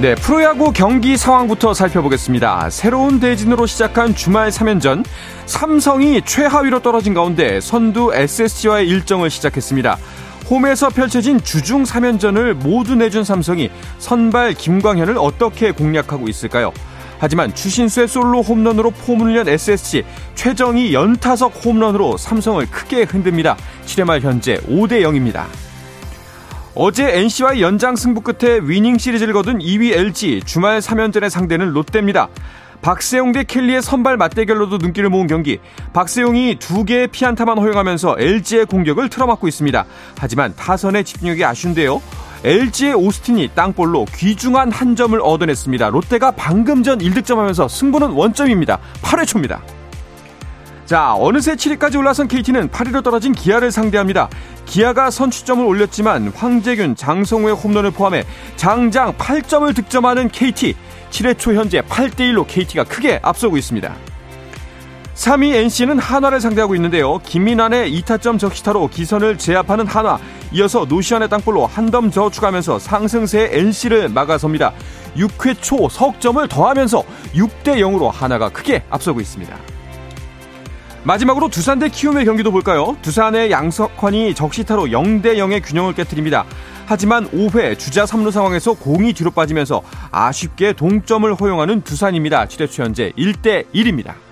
네, 프로야구 경기 상황부터 살펴보겠습니다. 새로운 대진으로 시작한 주말 3연전, 삼성이 최하위로 떨어진 가운데 선두 SSG와의 일정을 시작했습니다. 홈에서 펼쳐진 주중 3연전을 모두 내준 삼성이 선발 김광현을 어떻게 공략하고 있을까요? 하지만 추신수의 솔로 홈런으로 포문을 연 SSG, 최정희 연타석 홈런으로 삼성을 크게 흔듭니다. 7회 말 현재 5대 0입니다. 어제 NC와의 연장 승부 끝에 위닝 시리즈를 거둔 2위 LG 주말 3연전의 상대는 롯데입니다. 박세웅 대 켈리의 선발 맞대결로도 눈길을 모은 경기. 박세웅이 두 개의 피안타만 허용하면서 LG의 공격을 틀어막고 있습니다. 하지만 타선의 집중력이 아쉬운데요. LG의 오스틴이 땅볼로 귀중한 한 점을 얻어냈습니다. 롯데가 방금 전 1득점하면서 승부는 원점입니다. 8회 초입니다. 자, 어느새 7위까지 올라선 KT는 8위로 떨어진 기아를 상대합니다. 기아가 선취점을 올렸지만 황재균, 장성우의 홈런을 포함해 장장 8점을 득점하는 KT. 7회 초 현재 8대1로 KT가 크게 앞서고 있습니다. 3위 NC는 한화를 상대하고 있는데요. 김민환의 2타점 적시타로 기선을 제압하는 한화. 이어서 노시안의 땅볼로 한 점 더 추가하면서 상승세의 NC를 막아섭니다. 6회 초 석점을 더하면서 6대 0으로 한화가 크게 앞서고 있습니다. 마지막으로 두산 대 키움의 경기도 볼까요? 두산의 양석환이 적시타로 0대 0의 균형을 깨뜨립니다. 하지만 5회 주자 3루 상황에서 공이 뒤로 빠지면서 아쉽게 동점을 허용하는 두산입니다. 7회 초 현재 1대 1입니다.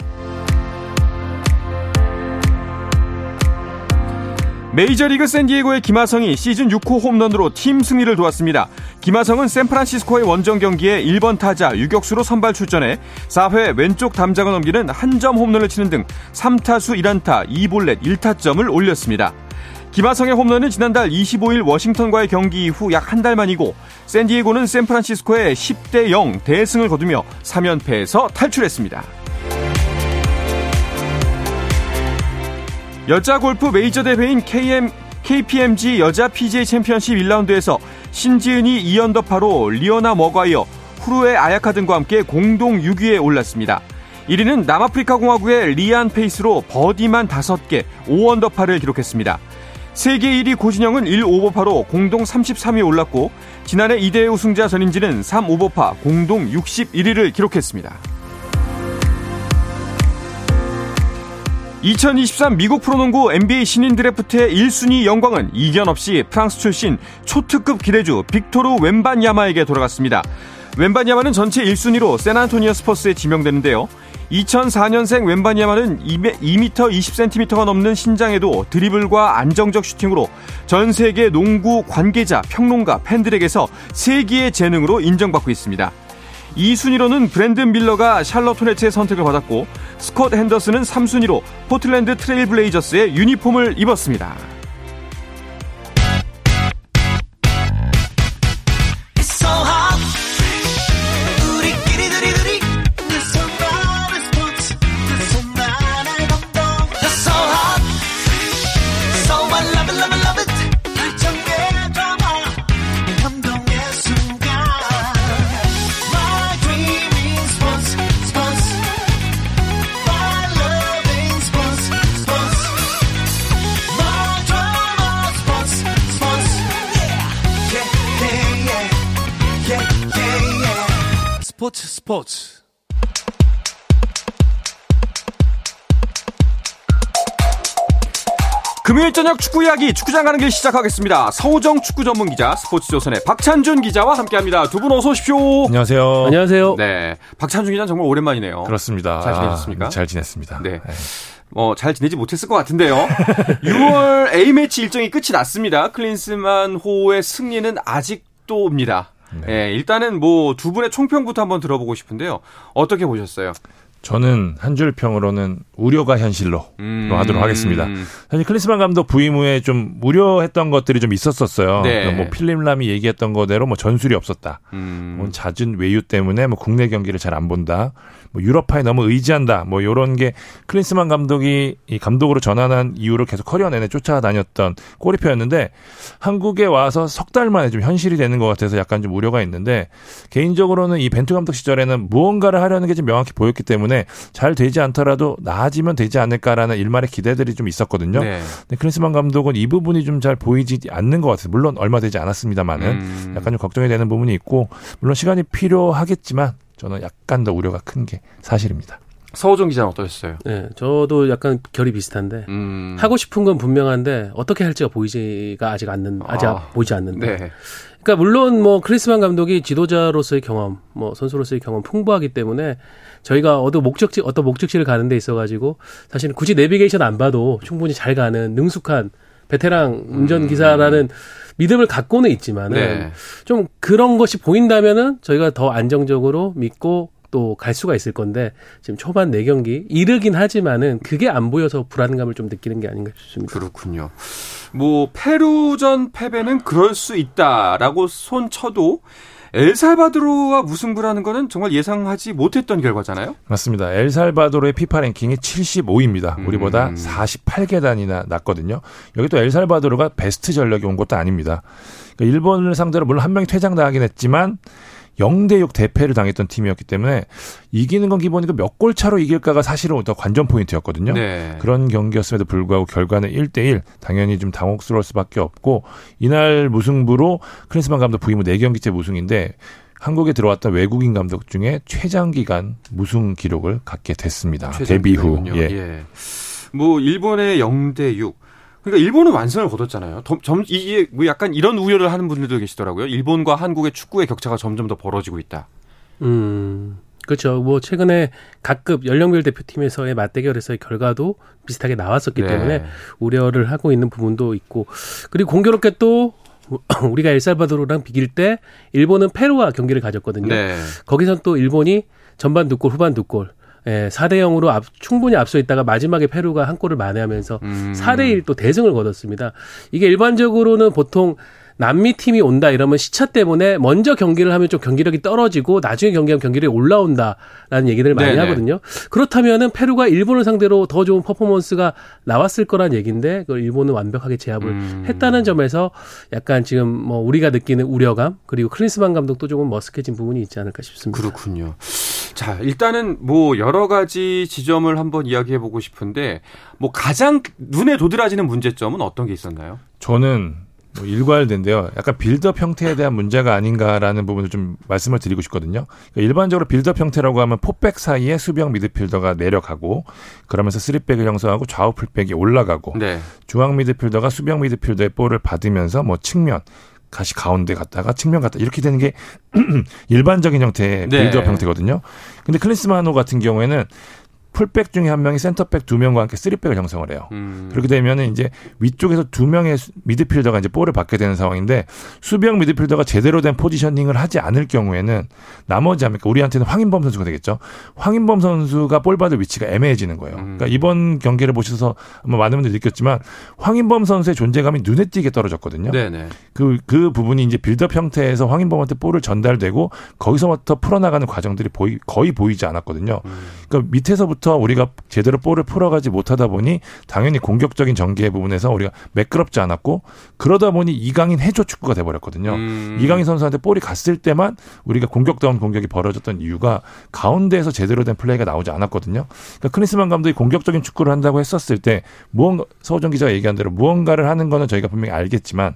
메이저리그 샌디에고의 김하성이 시즌 6호 홈런으로 팀 승리를 도왔습니다. 김하성은 샌프란시스코의 원정 경기에 1번 타자 유격수로 선발 출전해 4회 왼쪽 담장을 넘기는 한 점 홈런을 치는 등 3타수 1안타 2볼넷 1타점을 올렸습니다. 김하성의 홈런은 지난달 25일 워싱턴과의 경기 이후 약 한 달 만이고 샌디에고는 샌프란시스코에 10대 0 대승을 거두며 3연패에서 탈출했습니다. 여자 골프 메이저 대회인 KM, KPMG 여자 PGA 챔피언십 1라운드에서 신지은이 2언더파로 리오나 머과이어, 후루에 아야카 등과 함께 공동 6위에 올랐습니다. 1위는 남아프리카 공화국의 리안 페이스로 버디만 5개, 5언더파를 기록했습니다. 세계 1위 고진영은 1오버파로 공동 33위에 올랐고 지난해 2대 우승자 전인지는 3오버파 공동 61위를 기록했습니다. 2023 미국 프로농구 NBA 신인 드래프트의 1순위 영광은 이견 없이 프랑스 출신 초특급 기대주 빅토르 웬반야마에게 돌아갔습니다. 웬반야마는 전체 1순위로 세나토니어 스퍼스에 지명되는데요. 2004년생 웬반야마는 2m 20cm가 넘는 신장에도 드리블과 안정적 슈팅으로 전 세계 농구 관계자, 평론가, 팬들에게서 세기의 재능으로 인정받고 있습니다. 2순위로는 브랜든 밀러가 샬럿 호네츠의 선택을 받았고 스콧 핸더슨은 3순위로 포틀랜드 트레일 블레이저스의 유니폼을 입었습니다. 스포츠 스포츠 금요일 저녁 축구 이야기 축구장 가는 길 시작하겠습니다. 서우정 축구 전문 기자 스포츠조선의 박찬준 기자와 함께합니다. 두 분 어서 오십시오. 안녕하세요. 안녕하세요. 네, 박찬준 기자 정말 오랜만이네요. 그렇습니다. 잘 지내셨습니까? 아, 잘 지냈습니다. 네. 뭐, 잘 지내지 못했을 것 같은데요. 6월 A매치 일정이 끝이 났습니다. 클린스만 호의 승리는 아직도입니다. 네. 예, 일단은 뭐 두 분의 총평부터 한번 들어보고 싶은데요. 어떻게 보셨어요? 저는 한 줄 평으로는 우려가 현실로 음. 하도록 하겠습니다. 사실 클린스만 감독 부임 후에 좀 우려했던 것들이 좀 있었었어요. 네. 그러니까 뭐 필립 람이 얘기했던 것대로 뭐 전술이 없었다. 음. 뭐 잦은 외유 때문에 뭐 국내 경기를 잘 안 본다. 뭐 유럽파에 너무 의지한다. 뭐 요런 게 클린스만 감독이 이 감독으로 전환한 이유를 계속 커리어 내내 쫓아다녔던 꼬리표였는데 한국에 와서 석 달 만에 좀 현실이 되는 것 같아서 약간 좀 우려가 있는데 개인적으로는 이 벤투 감독 시절에는 무언가를 하려는 게 좀 명확히 보였기 때문에 잘 되지 않더라도 나아지면 되지 않을까라는 일말의 기대들이 좀 있었거든요. 네. 근데 클린스만 감독은 이 부분이 좀 잘 보이지 않는 것 같아요. 물론 얼마 되지 않았습니다만은 음. 약간 좀 걱정이 되는 부분이 있고 물론 시간이 필요하겠지만 저는 약간 더 우려가 큰 게 사실입니다. 서호정 기자는 어떠셨어요? 네, 저도 약간 결이 비슷한데 음. 하고 싶은 건 분명한데 어떻게 할지가 보이지가 아직 않는 아직 아, 보이지 않는데. 네. 그러니까 물론 뭐 크리스만 감독이 지도자로서의 경험, 뭐 선수로서의 경험 풍부하기 때문에 저희가 어떤 목적지 어떤 목적지를 가는 데 있어 가지고 사실은 굳이 내비게이션 안 봐도 충분히 잘 가는 능숙한 베테랑 운전 기사라는 음. 믿음을 갖고는 있지만은 네. 좀 그런 것이 보인다면은 저희가 더 안정적으로 믿고 또 갈 수가 있을 건데 지금 초반 네 경기 이르긴 하지만은 그게 안 보여서 불안감을 좀 느끼는 게 아닌가 싶습니다. 그렇군요. 뭐 페루전 패배는 그럴 수 있다라고 손 쳐도 엘살바도르와 무승부라는 거는 정말 예상하지 못했던 결과잖아요. 맞습니다. 엘살바도르의 피파 랭킹이 75입니다. 음. 우리보다 48계단이나 낮거든요. 여기 또 엘살바도르가 베스트 전력이 온 것도 아닙니다. 그러니까 일본을 상대로 물론 한 명이 퇴장당하긴 했지만 0대6 대패를 당했던 팀이었기 때문에 이기는 건 기본이고 몇 골 차로 이길까가 사실은 더 관전 포인트였거든요. 네. 그런 경기였음에도 불구하고 결과는 1대1 당연히 좀 당혹스러울 수밖에 없고 이날 무승부로 크리스만 감독 부임 후 4경기째 무승인데 한국에 들어왔던 외국인 감독 중에 최장 기간 무승 기록을 갖게 됐습니다. 데뷔 후. 예. 예. 뭐 일본의 0대 6 그러니까 일본은 완승을 거뒀잖아요. 점, 이게 뭐 약간 이런 우려를 하는 분들도 계시더라고요. 일본과 한국의 축구의 격차가 점점 더 벌어지고 있다. 음. 그렇죠. 뭐 최근에 각급 연령별 대표팀에서의 맞대결에서의 결과도 비슷하게 나왔었기 네. 때문에 우려를 하고 있는 부분도 있고 그리고 공교롭게 또 우리가 엘살바도르랑 비길 때 일본은 페루와 경기를 가졌거든요. 네. 거기선 또 일본이 전반 두 골, 후반 두 골. 예, 4대 0으로 앞, 충분히 앞서 있다가 마지막에 페루가 한 골을 만회하면서 음. 4대 1또 대승을 거뒀습니다. 이게 일반적으로는 보통 남미 팀이 온다 이러면 시차 때문에 먼저 경기를 하면 좀 경기력이 떨어지고 나중에 경기하면 경기력이 올라온다라는 얘기를 많이 네네. 하거든요. 그렇다면은 페루가 일본을 상대로 더 좋은 퍼포먼스가 나왔을 거란 얘기인데 그걸 일본은 완벽하게 제압을 음. 했다는 점에서 약간 지금 뭐 우리가 느끼는 우려감 그리고 클린스만 감독도 조금 머쓱해진 부분이 있지 않을까 싶습니다. 그렇군요. 자, 일단은 뭐 여러 가지 지점을 한번 이야기해 보고 싶은데 뭐 가장 눈에 도드라지는 문제점은 어떤 게 있었나요? 저는 뭐 일괄된데요. 약간 빌드업 형태에 대한 문제가 아닌가라는 부분을 좀 말씀을 드리고 싶거든요. 그러니까 일반적으로 빌드업 형태라고 하면 포백 사이에 수비형 미드필더가 내려가고 그러면서 쓰리백을 형성하고 좌우 풀백이 올라가고 네. 중앙 미드필더가 수비형 미드필더의 볼을 받으면서 뭐 측면 다시 가운데 갔다가 측면 갔다 이렇게 되는 게 일반적인 형태의 네. 빌드업 형태거든요. 근데 클린스만호 같은 경우에는 풀백 중에 한 명이 센터백 두 명과 함께 쓰리백을 형성을 해요. 음. 그렇게 되면은 이제 위쪽에서 두 명의 미드필더가 이제 볼을 받게 되는 상황인데 수비형 미드필더가 제대로 된 포지셔닝을 하지 않을 경우에는 나머지 합니까? 우리한테는 황인범 선수가 되겠죠. 황인범 선수가 볼 받을 위치가 애매해지는 거예요. 음. 그러니까 이번 경기를 보셔서 아마 많은 분들이 느꼈지만 황인범 선수의 존재감이 눈에 띄게 떨어졌거든요. 네네. 그, 그 부분이 이제 빌드업 형태에서 황인범한테 볼을 전달되고 거기서부터 풀어나가는 과정들이 보이, 거의 보이지 않았거든요. 음. 그러니까 밑에서부터 처음부터 우리가 제대로 볼을 풀어가지 못하다 보니 당연히 공격적인 전개 부분에서 우리가 매끄럽지 않았고 그러다 보니 이강인 해줘 축구가 돼버렸거든요. 음. 이강인 선수한테 볼이 갔을 때만 우리가 공격다운 공격이 벌어졌던 이유가 가운데에서 제대로 된 플레이가 나오지 않았거든요. 그러니까 클린스만 감독이 공격적인 축구를 한다고 했었을 때 무언가 서호정 기자가 얘기한 대로 무언가를 하는 거는 저희가 분명히 알겠지만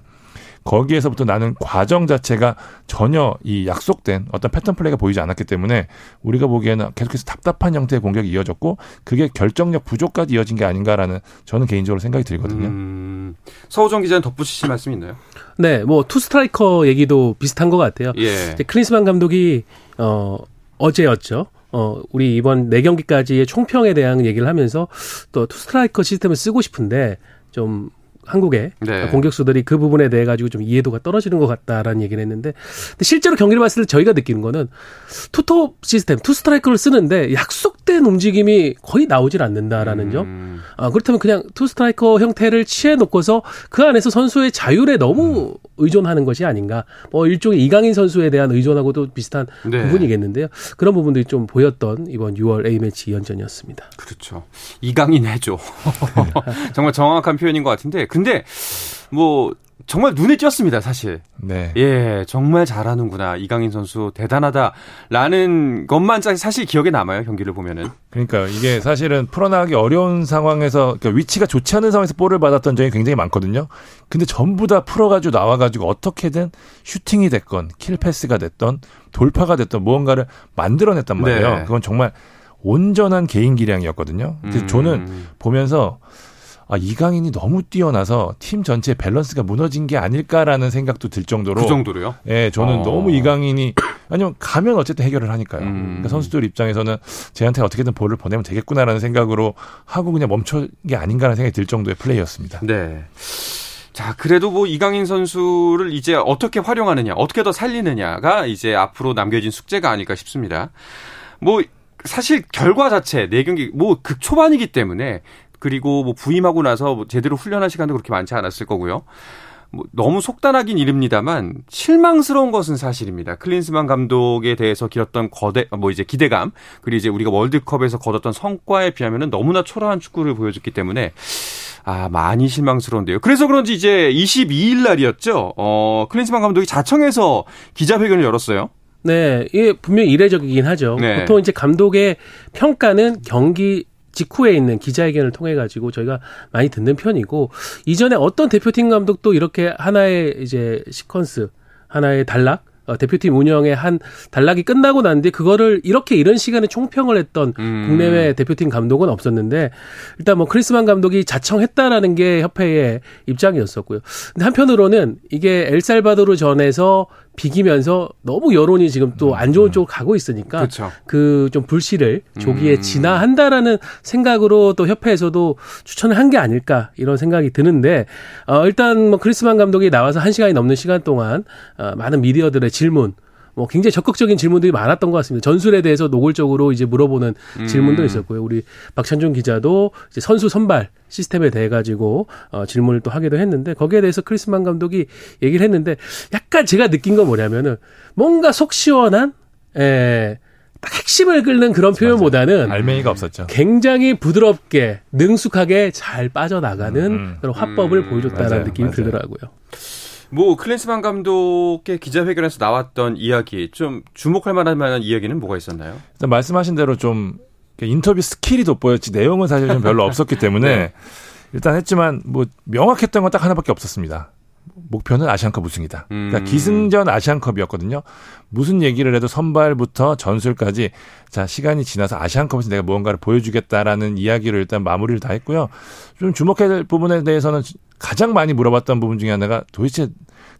거기에서부터 나는 과정 자체가 전혀 이 약속된 어떤 패턴 플레이가 보이지 않았기 때문에 우리가 보기에는 계속해서 답답한 형태의 공격이 이어졌고 그게 결정력 부족까지 이어진 게 아닌가라는 저는 개인적으로 생각이 들거든요. 음, 서호정 기자는 덧붙이실 말씀 있나요? 네, 뭐 투 스트라이커 얘기도 비슷한 것 같아요. 예. 클린스만 감독이 어 어제였죠. 어, 우리 이번 4경기까지의 총평에 대한 얘기를 하면서 또 투스트라이커 시스템을 쓰고 싶은데 좀 한국의 네. 공격수들이 그 부분에 대해 가지고 좀 이해도가 떨어지는 것 같다라는 얘기를 했는데 근데 실제로 경기를 봤을 때 저희가 느끼는 거는 투톱 시스템, 투 스트라이커를 쓰는데 약속된 움직임이 거의 나오질 않는다라는 점. 음. 아, 그렇다면 그냥 투 스트라이커 형태를 취해 놓고서 그 안에서 선수의 자율에 너무 의존하는 것이 아닌가. 뭐 일종의 이강인 선수에 대한 의존하고도 비슷한 네. 부분이겠는데요. 그런 부분들이 좀 보였던 이번 6월 A매치 2연전이었습니다. 그렇죠. 이강인 해줘. 정말 정확한 표현인 것 같은데, 근데 뭐 정말 눈에 띄었습니다, 사실. 네. 예, 정말 잘하는구나. 이강인 선수 대단하다라는 것만 사실 기억에 남아요, 경기를 보면은. 그러니까 이게 사실은 풀어나가기 어려운 상황에서 그러니까 위치가 좋지 않은 상황에서 볼을 받았던 적이 굉장히 많거든요. 근데 전부 다 풀어 가지고 나와 가지고 어떻게든 슈팅이 됐건 kill pass가 됐던 돌파가 됐던 무언가를 만들어냈단 말이에요. 네. 그건 정말 온전한 개인 기량이었거든요. 근데 음. 저는 보면서 아, 이강인이 너무 뛰어나서 팀 전체의 밸런스가 무너진 게 아닐까라는 생각도 들 정도로 그 정도로요? 예, 저는 어. 너무 이강인이 아니면 가면 어쨌든 해결을 하니까요. 음. 그러니까 선수들 입장에서는 쟤한테 어떻게든 볼을 보내면 되겠구나라는 생각으로 하고 그냥 멈춘 게 아닌가라는 생각이 들 정도의 플레이였습니다. 네. 자, 그래도 뭐 이강인 선수를 이제 어떻게 활용하느냐, 어떻게 더 살리느냐가 이제 앞으로 남겨진 숙제가 아닐까 싶습니다. 뭐 사실 결과 자체 네 경기 뭐 극초반이기 때문에 그리고 뭐 부임하고 나서 뭐 제대로 훈련할 시간도 그렇게 많지 않았을 거고요. 뭐 너무 속단하긴 이릅니다만 실망스러운 것은 사실입니다. 클린스만 감독에 대해서 길었던 거대 뭐 이제 기대감 그리고 이제 우리가 월드컵에서 거뒀던 성과에 비하면은 너무나 초라한 축구를 보여줬기 때문에 아 많이 실망스러운데요. 그래서 그런지 이제 22일 날이었죠. 어 클린스만 감독이 자청해서 기자회견을 열었어요. 네, 이게 분명히 이례적이긴 하죠. 네. 보통 이제 감독의 평가는 경기 직후에 있는 기자회견을 통해 가지고 저희가 많이 듣는 편이고 이전에 어떤 대표팀 감독도 이렇게 하나의 이제 시퀀스 하나의 단락 어, 대표팀 운영의 한 단락이 끝나고 난 뒤 그거를 이렇게 이런 시간에 총평을 했던 음. 국내외 대표팀 감독은 없었는데 일단 뭐 크리스만 감독이 자청했다라는 게 협회의 입장이었었고요. 근데 한편으로는 이게 엘살바도르 전에서 비기면서 너무 여론이 지금 또 안 좋은 쪽으로 가고 있으니까 그렇죠. 그좀 불씨를 조기에 음. 진화한다라는 생각으로 또 협회에서도 추천을 한 게 아닐까 이런 생각이 드는데 어 일단 뭐 크리스만 감독이 나와서 한 시간이 넘는 시간 동안 어 많은 미디어들의 질문 뭐 굉장히 적극적인 질문들이 많았던 것 같습니다. 전술에 대해서 노골적으로 이제 물어보는 음. 질문도 있었고요. 우리 박찬준 기자도 이제 선수 선발 시스템에 대해 가지고 어 질문을 또 하기도 했는데 거기에 대해서 크리스만 감독이 얘기를 했는데 약간 제가 느낀 건 뭐냐면은 뭔가 속 시원한 에, 딱 핵심을 끓는 그런 표현보다는 알맹이가 없었죠. 굉장히 부드럽게 능숙하게 잘 빠져나가는 음. 그런 화법을 음, 보여줬다는 느낌이 맞아요. 들더라고요. 뭐 클린스만 감독의 기자회견에서 나왔던 이야기 좀 주목할 만한 만한 이야기는 뭐가 있었나요? 일단 말씀하신 대로 좀 인터뷰 skill이 돋보였지 내용은 사실 좀 별로 없었기 때문에 네. 일단 했지만 뭐 명확했던 건 딱 하나밖에 없었습니다. 목표는 아시안컵 우승이다. 그러니까 음. 기승전 아시안컵이었거든요. 무슨 얘기를 해도 선발부터 전술까지 자 시간이 지나서 아시안컵에서 내가 무언가를 보여주겠다라는 이야기를 일단 마무리를 다 했고요. 좀 주목해야 될 부분에 대해서는 가장 많이 물어봤던 부분 중에 하나가 도대체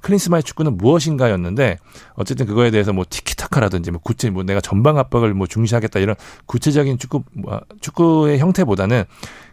클린스마의 축구는 무엇인가였는데 어쨌든 그거에 대해서 뭐 티키타카라든지 뭐 구체 뭐 내가 전방 압박을 뭐 중시하겠다 이런 구체적인 축구 뭐 축구의 형태보다는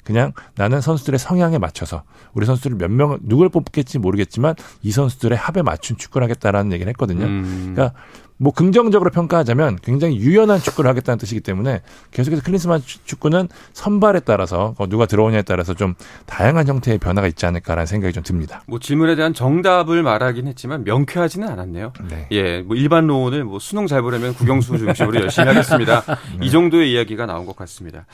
그냥 나는 선수들의 성향에 맞춰서 우리 선수들을 몇명 누굴 뽑겠지 모르겠지만 이 선수들의 합에 맞춘 축구를 하겠다라는 얘기를 했거든요. 음. 그러니까 뭐 긍정적으로 평가하자면 굉장히 유연한 축구를 하겠다는 뜻이기 때문에 계속해서 클린스만 축- 축구는 선발에 따라서 어, 누가 들어오냐에 따라서 좀 다양한 형태의 변화가 있지 않을까라는 생각이 좀 듭니다. 뭐 질문에 대한 정답을 말하긴 했지만 명쾌하지는 않았네요. 네. 예, 뭐 일반론을 뭐 수능 잘 보려면 국영수 중심으로 열심히 하겠습니다. 이 정도의 이야기가 나온 것 같습니다.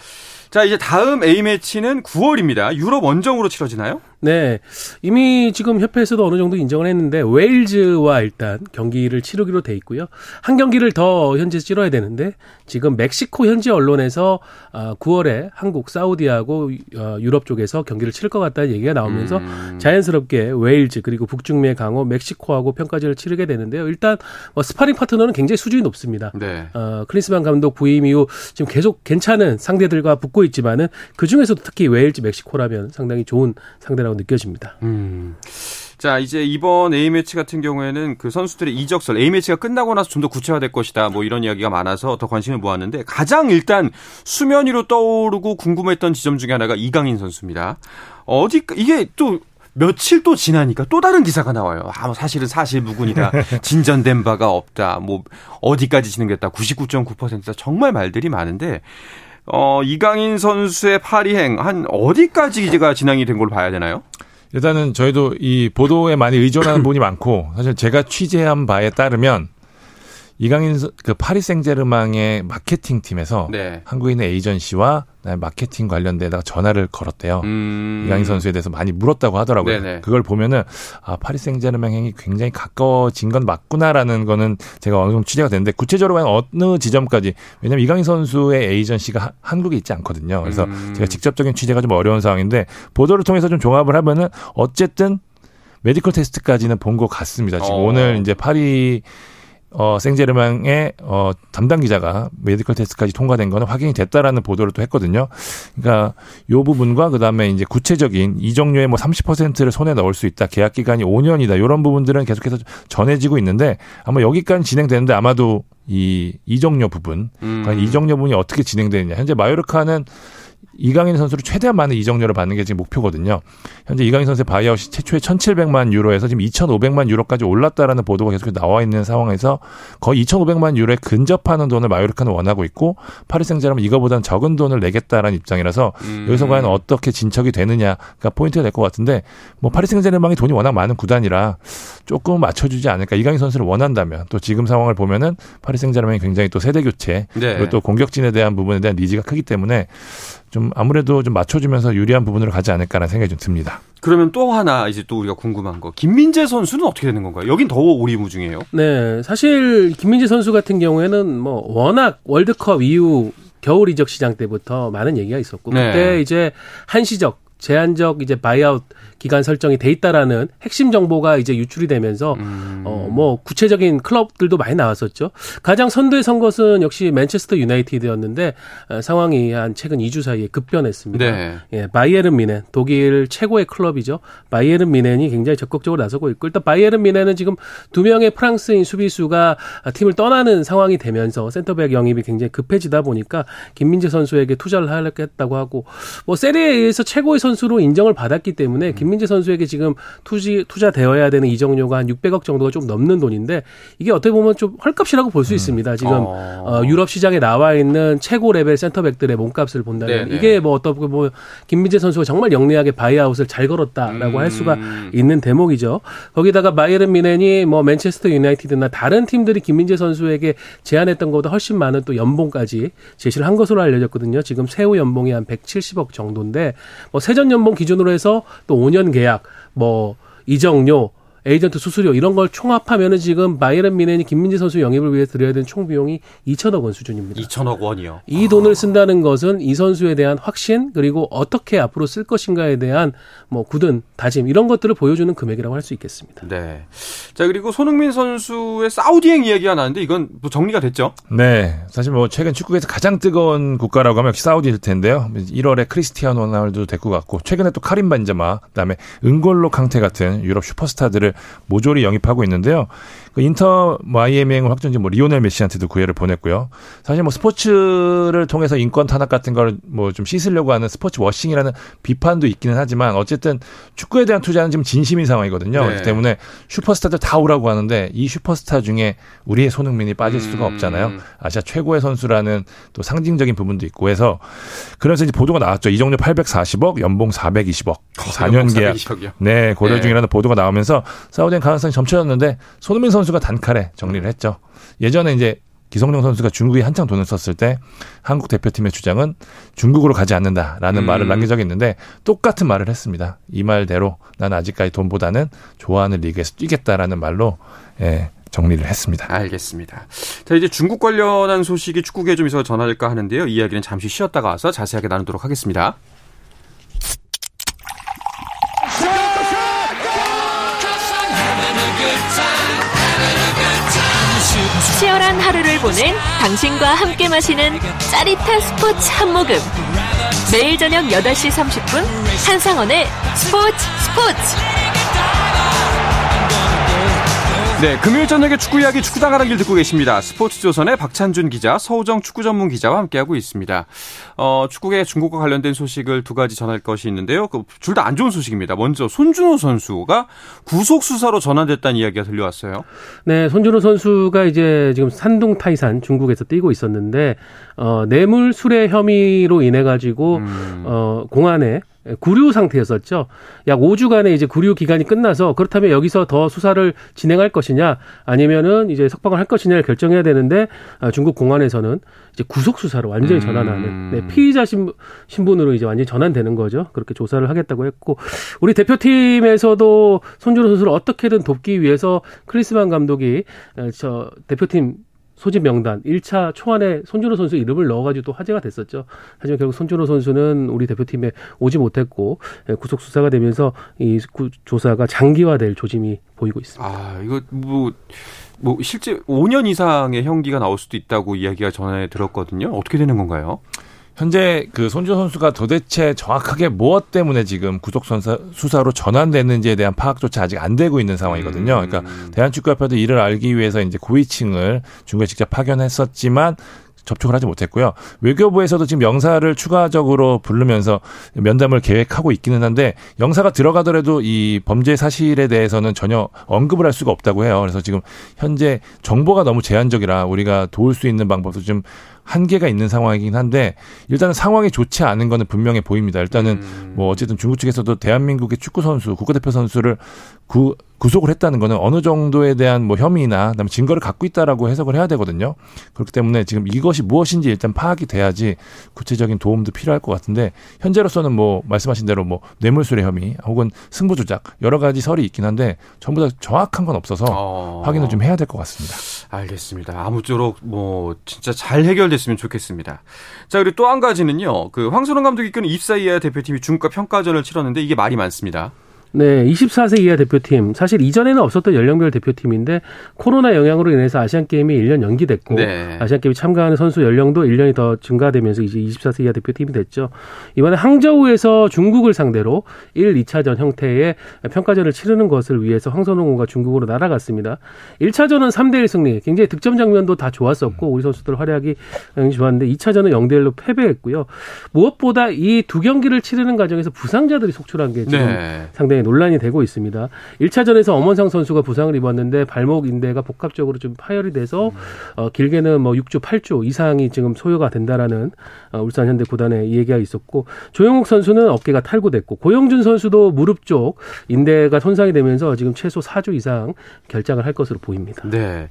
자, 이제 다음 A 매치는 9월입니다. 유럽 원정으로 치러지나요? 네. 이미 지금 협회에서도 어느 정도 인정을 했는데 웨일즈와 일단 경기를 치르기로 돼 있고요. 한 경기를 더 현재 치러야 되는데 지금 멕시코 현지 언론에서 아, 9월에 한국, 사우디하고 어, 유럽 쪽에서 경기를 치를 것 같다는 얘기가 나오면서 음. 자연스럽게 웨일즈 그리고 북중미의 강호 멕시코하고 평가전을 치르게 되는데요. 일단 뭐 스파링 파트너는 굉장히 수준이 높습니다. 네. 어, 클린스만 감독 부임 이후 지금 계속 괜찮은 상대들과 붙고 있지만은 그 중에서도 특히 웨일즈, 멕시코라면 상당히 좋은 상대라고 느껴집니다. 음. 자, 이제 이번 A매치 같은 경우에는 그 선수들의 이적설, A매치가 끝나고 나서 좀 더 구체화될 것이다. 뭐 이런 이야기가 많아서 더 관심을 모았는데 가장 일단 수면 위로 떠오르고 궁금했던 지점 중에 하나가 이강인 선수입니다. 어디, 이게 또 며칠 또 지나니까 또 다른 기사가 나와요. 아, 뭐 사실은 사실 무근이다. 진전된 바가 없다. 뭐 어디까지 진행됐다. 99.9%다. 정말 말들이 많은데 어, 이강인 선수의 파리행 한 어디까지 이제가 진행이 된 걸로 봐야 되나요? 일단은 저희도 이 보도에 많이 의존하는 분이 많고 사실 제가 취재한 바에 따르면 이강인 그 파리 생제르맹의 마케팅 팀에서 네. 있는 에이전시와 마케팅 관련돼다가 전화를 걸었대요. 음. 이강인 선수에 대해서 많이 물었다고 하더라고요. 네네. 그걸 보면은 아 파리 생제르맹이 굉장히 가까워진 건 맞구나라는 거는 제가 어느 정도 취재가 됐는데 구체적으로 어느 지점까지 왜냐면 이강인 선수의 에이전시가 하- 한국에 있지 않거든요. 그래서 음. 제가 직접적인 취재가 좀 어려운 상황인데 보도를 통해서 좀 종합을 하면은 어쨌든 medical test까지는 본 것 같습니다. 지금 어. 오늘 이제 파리 어, 생제르맹의 어, 담당 기자가 medical test까지 통과된 거는 확인이 됐다라는 보도를 또 했거든요. 그러니까 요 부분과 그다음에 이제 구체적인 이적료의 뭐 30%를 손에 넣을 수 있다. 계약 기간이 5년이다. 이런 부분들은 계속해서 전해지고 있는데 아마 여기까지 진행되는데 아마도 이 이적료 부분, 음. 이적료 부분이 어떻게 진행되느냐. 현재 마요르카는 이강인 선수를 최대한 많은 이적료를 받는 게 지금 목표거든요. 현재 이강인 선수의 바이아웃이 최초에 1,700만 유로에서 지금 2,500만 유로까지 올랐다라는 보도가 계속 나와 있는 상황에서 거의 2,500만 유로에 근접하는 돈을 마요르카는 원하고 있고 파리 생제르맹은 이거보다는 적은 돈을 내겠다라는 입장이라서 음. 여기서 과연 어떻게 진척이 되느냐가 포인트가 될 것 같은데 뭐 파리 생제르맹이 돈이 워낙 많은 구단이라 조금 맞춰주지 않을까. 이강인 선수를 원한다면 또 지금 상황을 보면은 파리 생제르맹이 굉장히 또 세대 교체 네. 그리고 또 공격진에 대한 부분에 대한 needs가 크기 때문에 좀 아무래도 좀 맞춰주면서 유리한 부분으로 가지 않을까라는 생각이 좀 듭니다. 그러면 또 하나 이제 또 우리가 궁금한 거. 김민재 선수는 어떻게 되는 건가요? 여긴 더 오리무중이에요. 네, 사실 김민재 선수 같은 경우에는 뭐 워낙 월드컵 이후 겨울 이적 시장 때부터 많은 얘기가 있었고 네. 그때 이제 한시적 제한적 이제 buyout 기간 설정이 돼 있다라는 핵심 정보가 이제 유출이 되면서 음. 어뭐 구체적인 클럽들도 많이 나왔었죠. 가장 선두에 선 것은 역시 맨체스터 유나이티드였는데 어, 상황이 한 최근 2주 사이에 급변했습니다. 네. 예, 바이에른 미넨 독일 최고의 클럽이죠. 바이에른 미넨이 굉장히 적극적으로 나서고 있고 일단 바이에른 미넨은 지금 두 명의 프랑스인 수비수가 팀을 떠나는 상황이 되면서 센터백 영입이 굉장히 급해지다 보니까 김민재 선수에게 투자를 하겠다고 하고 뭐 세리에에서 최고의 선수 로 인정을 받았기 때문에 김민재 선수에게 지금 투지 투자되어야 되는 이적료가 한 600억 정도가 좀 넘는 돈인데 이게 어떻게 보면 좀 헐값이라고 볼 수 있습니다. 지금 어. 어, 유럽 시장에 나와 있는 최고 레벨 센터백들의 몸값을 본다면 네네. 이게 뭐 어떻게 보면 김민재 선수가 정말 영리하게 buyout을 잘 걸었다라고 할 수가 음. 있는 대목이죠. 거기다가 바이에른 뮌헨이 뭐 맨체스터 유나이티드나 다른 팀들이 김민재 선수에게 제안했던 것보다 훨씬 많은 또 연봉까지 제시를 한 것으로 알려졌거든요. 지금 세후 연봉이 한 170억 정도인데 뭐 세전 연봉 기준으로 해서 또 5년 계약 뭐 이적료 에이전트 수수료 이런 걸 총합하면은 지금 바이에른 뮌헨이 김민재 선수 영입을 위해 들여야 되는 총 비용이 2천억 원 수준입니다. 2천억 원이요. 이 돈을 쓴다는 것은 이 선수에 대한 확신 그리고 어떻게 앞으로 쓸 것인가에 대한 뭐 굳은 다짐 이런 것들을 보여주는 금액이라고 할 수 있겠습니다. 네. 자, 그리고 손흥민 선수의 사우디행 이야기가 나는데 이건 뭐 정리가 됐죠? 네. 사실 뭐 최근 축구에서 가장 뜨거운 국가라고 하면 역시 사우디일 텐데요. 1월에 크리스티아노 호날두 데리고 갔고 최근에 또 카림 벤제마 그다음에 은골로 캉테 같은 유럽 슈퍼스타들을 모조리 영입하고 있는데요. 그 인터 마이애미행 확정지 뭐 리오넬 메시한테도 구애를 보냈고요. 사실 뭐 스포츠를 통해서 인권 탄압 같은 걸 뭐 좀 씻으려고 하는 sports washing이라는 비판도 있기는 하지만 어쨌든 축구에 대한 투자는 지금 진심인 상황이거든요. 네. 그렇기 때문에 슈퍼스타들 다 오라고 하는데 이 슈퍼스타 중에 우리의 손흥민이 빠질 수가 음. 없잖아요. 아시아 최고의 선수라는 또 상징적인 부분도 있고 해서 그래서 이제 보도가 나왔죠. 이정료 840억, 연봉 420억, 4년 계약. 420억 이요. 네, 고려 네. 중이라는 보도가 나오면서 사우디엔 가능성이 점쳐졌는데 손흥민 선수 가 단칼에 정리를 했죠. 예전에 이제 기성용 선수가 중국에 한창 돈을 썼을 때 한국 대표팀의 주장은 중국으로 가지 않는다라는 음. 말을 남긴 적이 있는데 똑같은 말을 했습니다. 이 말대로 난 아직까지 돈보다는 좋아하는 리그에서 뛰겠다라는 말로 예, 정리를 했습니다. 알겠습니다. 자, 이제 중국 관련한 소식이 축구계에 좀 있어서 전할까 하는데요. 이 이야기는 잠시 쉬었다가 와서 자세하게 나누도록 하겠습니다. 치열한 하루를 보낸 당신과 함께 마시는 짜릿한 스포츠 한 모금. 매일 저녁 8시 30분 한상원의 스포츠 스포츠. 네, 금요일 저녁에 축구 이야기 축구당 하는 길 듣고 계십니다. 스포츠조선의 박찬준 기자, 서우정 축구 전문 기자와 함께하고 있습니다. 어, 축구계 중국과 관련된 소식을 두 가지 전할 것이 있는데요. 그 둘 다 안 좋은 소식입니다. 먼저 손준호 선수가 구속 수사로 전환됐다는 이야기가 들려왔어요. 네, 손준호 선수가 이제 지금 산둥 타이산 중국에서 뛰고 있었는데 어, 뇌물 수뢰 혐의로 인해 가지고 음. 어, 공안에 구류 상태였었죠. 약 5주간의 이제 구류 기간이 끝나서 그렇다면 여기서 더 수사를 진행할 것이냐 아니면은 이제 석방을 할 것이냐를 결정해야 되는데 아, 중국 공안에서는 이제 구속 수사로 완전히 음. 전환하는 네, 피의자 신분, 신분으로 이제 완전히 전환되는 거죠. 그렇게 조사를 하겠다고 했고 우리 대표팀에서도 손준호 선수를 어떻게든 돕기 위해서 크리스만 감독이 어, 저 대표팀 소집 명단 1차 초안에 손준호 선수 이름을 넣어가지고 또 화제가 됐었죠. 하지만 결국 손준호 선수는 우리 대표팀에 오지 못했고 예, 구속 수사가 되면서 이 구- 조사가 장기화될 조짐이 보이고 있습니다. 아, 이거 뭐, 뭐 실제 5년 이상의 형기가 나올 수도 있다고 이야기가 전에 들었거든요. 어떻게 되는 건가요? 현재 그 손준 선수가 도대체 정확하게 무엇 때문에 지금 구속 선사, 수사로 전환됐는지에 대한 파악조차 아직 안 되고 있는 상황이거든요. 음. 그러니까 대한축구협회도 이를 알기 위해서 이제 고위층을 중국에 직접 파견했었지만 접촉을 하지 못했고요. 외교부에서도 지금 영사를 추가적으로 부르면서 면담을 계획하고 있기는 한데 영사가 들어가더라도 이 범죄 사실에 대해서는 전혀 언급을 할 수가 없다고 해요. 그래서 지금 현재 정보가 너무 제한적이라 우리가 도울 수 있는 방법도 좀 한계가 있는 상황이긴 한데 일단은 상황이 좋지 않은 거는 분명해 보입니다. 일단은 음. 뭐 어쨌든 중국 측에서도 대한민국의 축구 선수, 국가대표 선수를 구, 구속을 했다는 거는 어느 정도에 대한 뭐 혐의나 그다음에 증거를 갖고 있다라고 해석을 해야 되거든요. 그렇기 때문에 지금 이것이 무엇인지 일단 파악이 돼야지 구체적인 도움도 필요할 것 같은데 현재로서는 뭐 말씀하신 대로 뭐 뇌물수뢰 혐의 혹은 승부 조작 여러 가지 설이 있긴 한데 전부 다 정확한 건 없어서 어. 확인을 좀 해야 될 것 같습니다. 알겠습니다. 아무쪼록 뭐 진짜 잘 해결 됐으면 좋겠습니다. 자 그리고 또 한 가지는요. 그 황선홍 감독이 이끄는 입사 이하 대표팀이 중국과 평가전을 치렀는데 이게 말이 많습니다. 네, 24세 이하 대표팀 사실 이전에는 없었던 연령별 대표팀인데 코로나 영향으로 인해서 아시안 게임이 1년 연기됐고 네. 아시안 게임 참가하는 선수 연령도 1년이 더 증가되면서 이제 24세 이하 대표팀이 됐죠. 이번에 항저우에서 중국을 상대로 1, 2차전 형태의 평가전을 치르는 것을 위해서 황선홍호가 중국으로 날아갔습니다. 1차전은 3대 1 승리. 굉장히 득점 장면도 다 좋았었고 우리 선수들 활약이 굉장히 좋았는데 2차전은 0대 1로 패배했고요. 무엇보다 이 두 경기를 치르는 과정에서 부상자들이 속출한 게 지금 네. 상당히 논란이 되고 있습니다. 1차전에서 엄원상 선수가 부상을 입었는데 발목 인대가 복합적으로 좀 파열이 돼서 어, 길게는 뭐 6주, 8주 이상이 지금 소요가 된다라는 어, 울산 현대 구단의 얘기가 있었고 조영욱 선수는 어깨가 탈구됐고 고영준 선수도 무릎 쪽 인대가 손상이 되면서 지금 최소 4주 이상 결장을 할 것으로 보입니다. 네.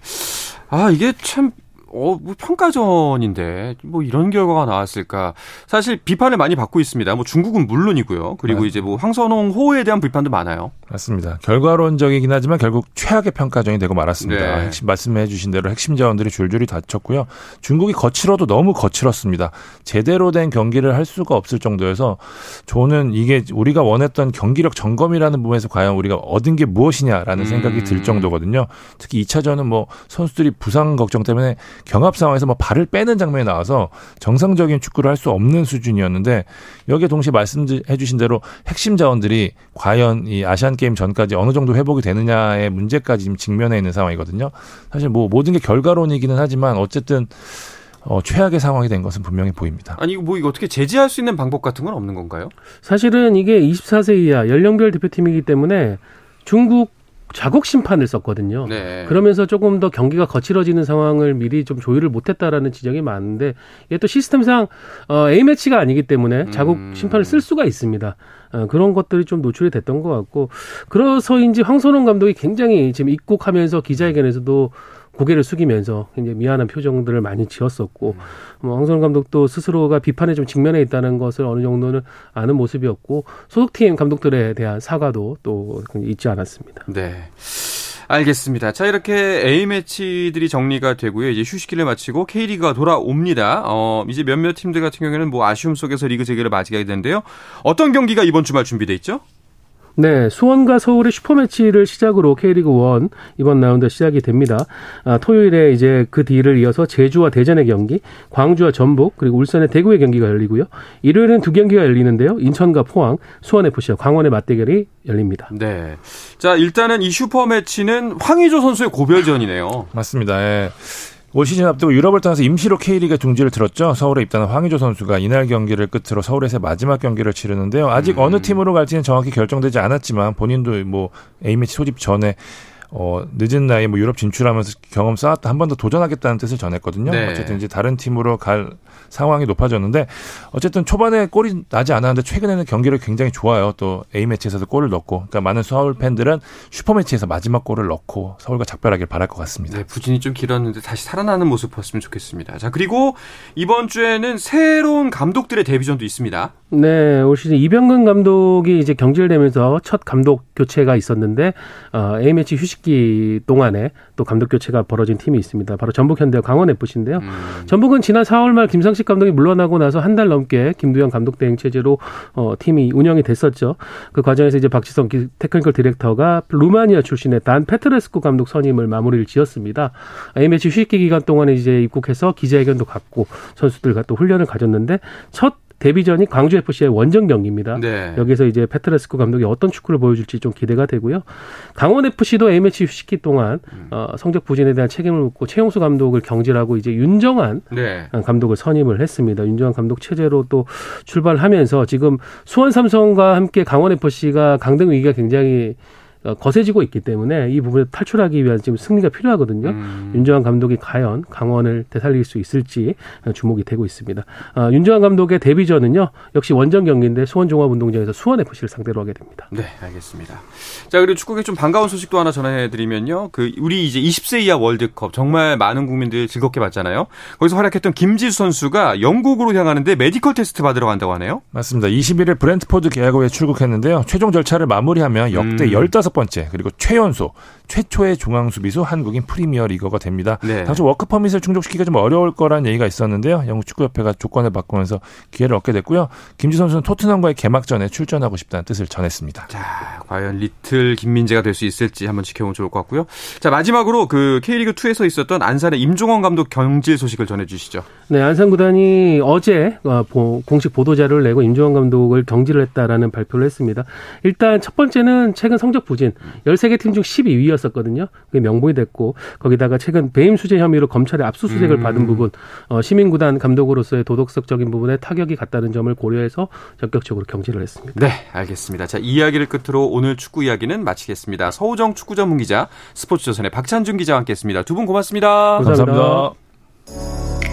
아 이게 참. 어, 뭐 평가전인데 뭐 이런 결과가 나왔을까? 사실 비판을 많이 받고 있습니다. 뭐 중국은 물론이고요. 그리고 네. 이제 뭐 황선홍 호에 대한 비판도 많아요. 맞습니다. 결과론적이긴 하지만 결국 최악의 평가전이 되고 말았습니다. 네. 핵심 말씀해 주신 대로 핵심 자원들이 줄줄이 다쳤고요. 중국이 거칠어도 너무 거칠었습니다. 제대로 된 경기를 할 수가 없을 정도여서 저는 이게 우리가 원했던 경기력 점검이라는 부분에서 과연 우리가 얻은 게 무엇이냐라는 생각이 음. 들 정도거든요. 특히 2차전은 뭐 선수들이 부상 걱정 때문에 경합 상황에서 뭐 발을 빼는 장면이 나와서 정상적인 축구를 할 수 없는 수준이었는데 여기에 동시에 말씀해 주신 대로 핵심 자원들이 과연 이 아시안 게임 전까지 어느 정도 회복이 되느냐의 문제까지 지금 직면해 있는 상황이거든요. 사실 뭐 모든 게 결과론이기는 하지만 어쨌든 어, 최악의 상황이 된 것은 분명히 보입니다. 아니 뭐 이거 어떻게 제재할 수 있는 방법 같은 건 없는 건가요? 사실은 이게 24세 이하 연령별 대표팀이기 때문에 중국 자국 심판을 썼거든요. 네. 그러면서 조금 더 경기가 거칠어지는 상황을 미리 좀 조율을 못했다라는 지적이 많은데 이게 또 시스템상 어, A 매치가 아니기 때문에 자국 음. 심판을 쓸 수가 있습니다. 어, 그런 것들이 좀 노출이 됐던 것 같고 그래서인지 황선홍 감독이 굉장히 지금 입국하면서 기자회견에서도 고개를 숙이면서 굉장히 미안한 표정들을 많이 지었었고 뭐 황선홍 감독도 스스로가 비판에 좀 직면해 있다는 것을 어느 정도는 아는 모습이었고 소속팀 감독들에 대한 사과도 또 잊지 않았습니다. 네. 알겠습니다. 자, 이렇게 A매치들이 정리가 되고요. 이제 휴식기를 마치고 K리그가 돌아옵니다. 어, 이제 몇몇 팀들 같은 경우에는 뭐 아쉬움 속에서 리그 재개를 맞이하게 되는데요. 어떤 경기가 이번 주말 준비돼 있죠? 네, 수원과 서울의 슈퍼매치를 시작으로 K리그 1 이번 라운드 시작이 됩니다. 아, 토요일에 이제 그 뒤를 이어서 제주와 대전의 경기, 광주와 전북, 그리고 울산의 대구의 경기가 열리고요. 일요일은 두 경기가 열리는데요. 인천과 포항, 수원FC와 강원의 맞대결이 열립니다. 네. 자, 일단은 이 슈퍼매치는 황의조 선수의 고별전이네요. 맞습니다. 예. 올 시즌 앞두고 유럽을 떠나서 임시로 K리그 둥지를 들었죠. 서울에 입단한 황의조 선수가 이날 경기를 끝으로 서울에서 마지막 경기를 치르는데요. 아직 음. 어느 팀으로 갈지는 정확히 결정되지 않았지만 본인도 뭐 A매치 소집 전에 어, 늦은 나이에 뭐 유럽 진출하면서 경험 쌓았다 한 번 더 도전하겠다는 뜻을 전했거든요. 네. 어쨌든 이제 다른 팀으로 갈 상황이 높아졌는데 어쨌든 초반에 골이 나지 않았는데 최근에는 경기를 굉장히 좋아요. 또 A 매치에서도 골을 넣고 그러니까 많은 서울 팬들은 슈퍼 매치에서 마지막 골을 넣고 서울과 작별하길 바랄 것 같습니다. 네, 부진이 좀 길었는데 다시 살아나는 모습 봤으면 좋겠습니다. 자 그리고 이번 주에는 새로운 감독들의 데뷔전도 있습니다. 네, 올 시즌 이병근 감독이 이제 경질되면서 첫 감독 교체가 있었는데 어, A 매치 휴식 기 동안에 또 감독 교체가 벌어진 팀이 있습니다. 바로 전북 현대 강원 FC인데요. 음. 전북은 지난 4월 말 김상식 감독이 물러나고 나서 한 달 넘게 김두현 감독 대행 체제로 어, 팀이 운영이 됐었죠. 그 과정에서 이제 박지성 technical director가 루마니아 출신의 단 페트레스코 감독 선임을 마무리를 지었습니다. A 매치 휴식기 기간 동안에 이제 입국해서 기자회견도 갖고 선수들과 또 훈련을 가졌는데 첫 데뷔전이 광주 FC의 원정 경기입니다. 네. 여기서 이제 페트레스코 감독이 어떤 축구를 보여줄지 좀 기대가 되고요. 강원 FC도 A매치 휴식기 동안 음. 어, 성적 부진에 대한 책임을 묻고 최용수 감독을 경질하고 이제 윤정한 네. 감독을 선임을 했습니다. 윤정한 감독 체제로 또 출발하면서 지금 수원 삼성과 함께 강원 FC가 강등 위기가 굉장히 어, 거세지고 있기 때문에 이 부분을 탈출하기 위한 지금 승리가 필요하거든요. 음. 윤정환 감독이 과연 강원을 되살릴 수 있을지 주목이 되고 있습니다. 어, 윤정환 감독의 데뷔전은요 역시 원정 경기인데 수원종합운동장에서 수원 FC를 상대로 하게 됩니다. 네, 알겠습니다. 자 그리고 축구계 좀 반가운 소식도 하나 전해드리면요. 그 우리 이제 20세 이하 월드컵 정말 많은 국민들이 즐겁게 봤잖아요. 거기서 활약했던 김지수 선수가 영국으로 향하는데 medical test 받으러 간다고 하네요. 맞습니다. 21일 브렌트포드 계약후에 출국했는데요. 최종 절차를 마무리하면 역대 음. 15 번째 그리고 최연소 최초의 중앙 수비수 한국인 프리미어 리거가 됩니다. 네. 당초 워크 퍼밋을 충족시키기가 좀 어려울 거란 얘기가 있었는데요. 영국 축구협회가 조건을 바꾸면서 기회를 얻게 됐고요. 김지 선수는 토트넘과의 개막전에 출전하고 싶다는 뜻을 전했습니다. 자, 과연 리틀 김민재가 될 수 있을지 한번 지켜보면 좋을 것 같고요. 자, 마지막으로 그 K리그 2에서 있었던 안산의 임종원 감독 경질 소식을 전해 주시죠. 네, 안산 구단이 어제 어, 공식 보도 자료를 내고 임종원 감독을 경질을 했다라는 발표를 했습니다. 일단 첫 번째는 최근 성적 부진 13개 팀 중 12위였습니다. 있었거든요. 그게 명분이 됐고 거기다가 최근 배임 수재 혐의로 검찰의 압수수색을 음. 받은 부분 어, 시민구단 감독으로서의 도덕성적인 부분에 타격이 갔다는 점을 고려해서 적극적으로 경질을 했습니다. 네, 알겠습니다. 자, 이 이야기를 끝으로 오늘 축구 이야기는 마치겠습니다. 서우정 축구 전문 기자, 스포츠조선의 박찬준 기자와 함께했습니다. 두 분 고맙습니다. 감사합니다. 감사합니다.